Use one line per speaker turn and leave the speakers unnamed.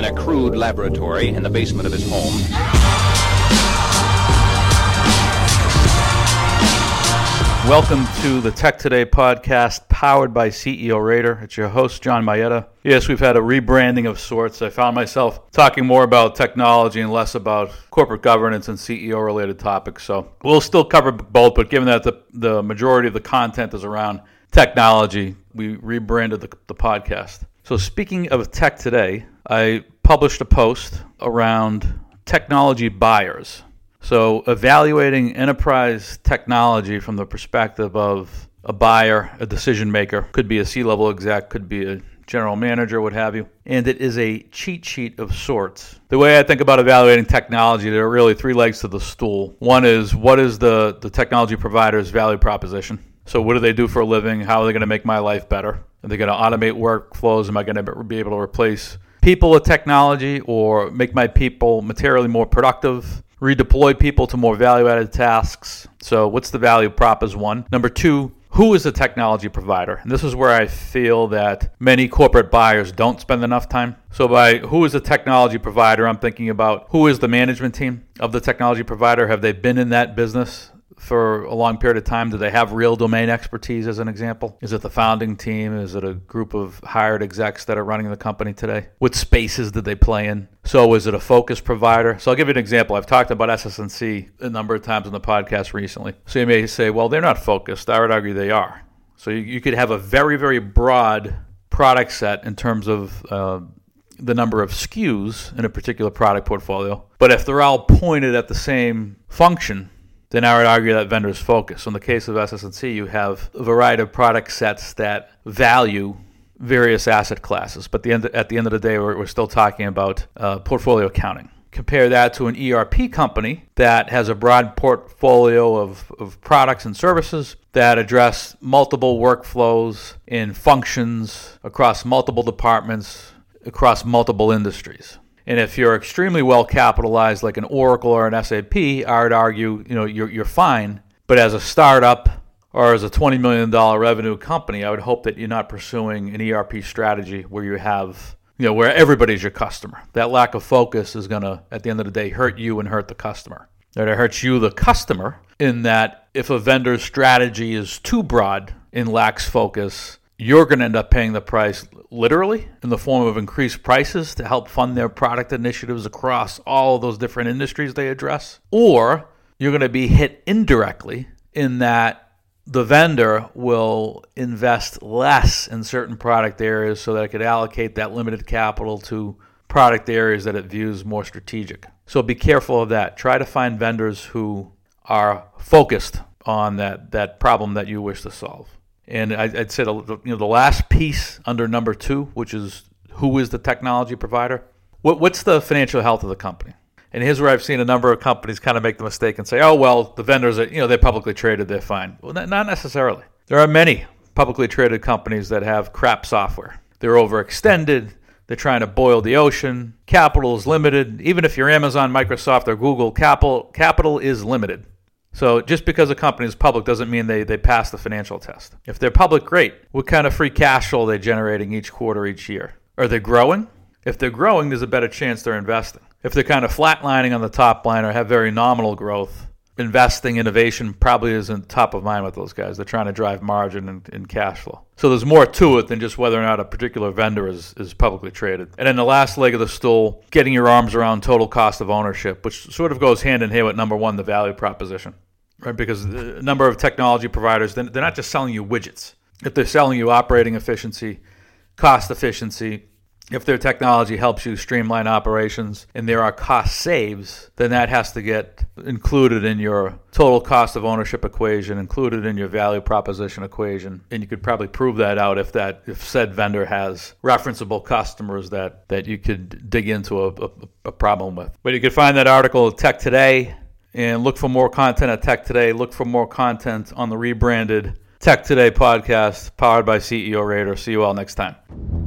in a crude laboratory in the basement of his home.
Welcome to the Tech Today podcast powered by CEO Radar. It's your host, John Mayetta. Yes, we've had a rebranding of sorts. I found myself talking more about technology and less about corporate governance and CEO related topics. So we'll still cover both, but given that the, the majority of the content is around technology, we rebranded the, the podcast. So, speaking of Tech Today, I published a post around technology buyers. So, evaluating enterprise technology from the perspective of a buyer, a decision maker, could be a C level exec, could be a general manager, what have you. And it is a cheat sheet of sorts. The way I think about evaluating technology, there are really three legs to the stool. One is what is the, the technology provider's value proposition? So, what do they do for a living? How are they going to make my life better? Are they going to automate workflows? Am I going to be able to replace people with technology or make my people materially more productive? redeploy people to more value added tasks. So, what's the value prop is one. Number two, who is the technology provider? And this is where I feel that many corporate buyers don't spend enough time. So, by who is the technology provider, I'm thinking about who is the management team of the technology provider? Have they been in that business? For a long period of time? Do they have real domain expertise, as an example? Is it the founding team? Is it a group of hired execs that are running the company today? What spaces did they play in? So, is it a focus provider? So, I'll give you an example. I've talked about SS&C a number of times on the podcast recently. So, you may say, well, they're not focused. I would argue they are. So, you, you could have a very, very broad product set in terms of uh, the number of SKUs in a particular product portfolio. But if they're all pointed at the same function, then I would argue that vendors focus. So in the case of SS&C, you have a variety of product sets that value various asset classes. But the end, at the end of the day, we're, we're still talking about uh, portfolio accounting. Compare that to an ERP company that has a broad portfolio of, of products and services that address multiple workflows in functions across multiple departments, across multiple industries. And if you're extremely well capitalized, like an Oracle or an SAP, I would argue, you know, you're, you're fine. But as a startup or as a $20 million revenue company, I would hope that you're not pursuing an ERP strategy where you have, you know, where everybody's your customer. That lack of focus is going to, at the end of the day, hurt you and hurt the customer. That it hurts you, the customer, in that if a vendor's strategy is too broad and lacks focus, you're going to end up paying the price literally in the form of increased prices to help fund their product initiatives across all those different industries they address, or you're going to be hit indirectly in that the vendor will invest less in certain product areas so that it could allocate that limited capital to product areas that it views more strategic. So be careful of that. Try to find vendors who are focused on that, that problem that you wish to solve. And I, would say the, you know the last piece under number two, which is who is the technology provider. What, what's the financial health of the company? And here's where I've seen a number of companies kind of make the mistake and say, "Oh well, the vendors are you know they're publicly traded, they're fine." Well, not necessarily. There are many publicly traded companies that have crap software. They're overextended. They're trying to boil the ocean. Capital is limited. Even if you're Amazon, Microsoft, or Google, capital capital is limited. So just because a company is public doesn't mean they, they pass the financial test. If they're public, great. What kind of free cash flow are they generating each quarter, each year? Are they growing? If they're growing, there's a better chance they're investing. If they're kind of flatlining on the top line or have very nominal growth, investing innovation probably isn't top of mind with those guys. They're trying to drive margin and, and, cash flow. So there's more to it than just whether or not a particular vendor is, is publicly traded. And then the last leg of the stool, getting your arms around total cost of ownership, which sort of goes hand in hand with number one, the value proposition. Right, because a number of technology providers, they're not just selling you widgets. If they're selling you operating efficiency, cost efficiency, if their technology helps you streamline operations and there are cost saves, then that has to get included in your total cost of ownership equation, included in your value proposition equation. And you could probably prove that out if that if said vendor has referenceable customers that, that you could dig into a, a, a problem with. But you can find that article at Tech Today and look for more content at Tech Today. Look for more content on the rebranded Tech Today podcast powered by CEO Radar. See you all next time.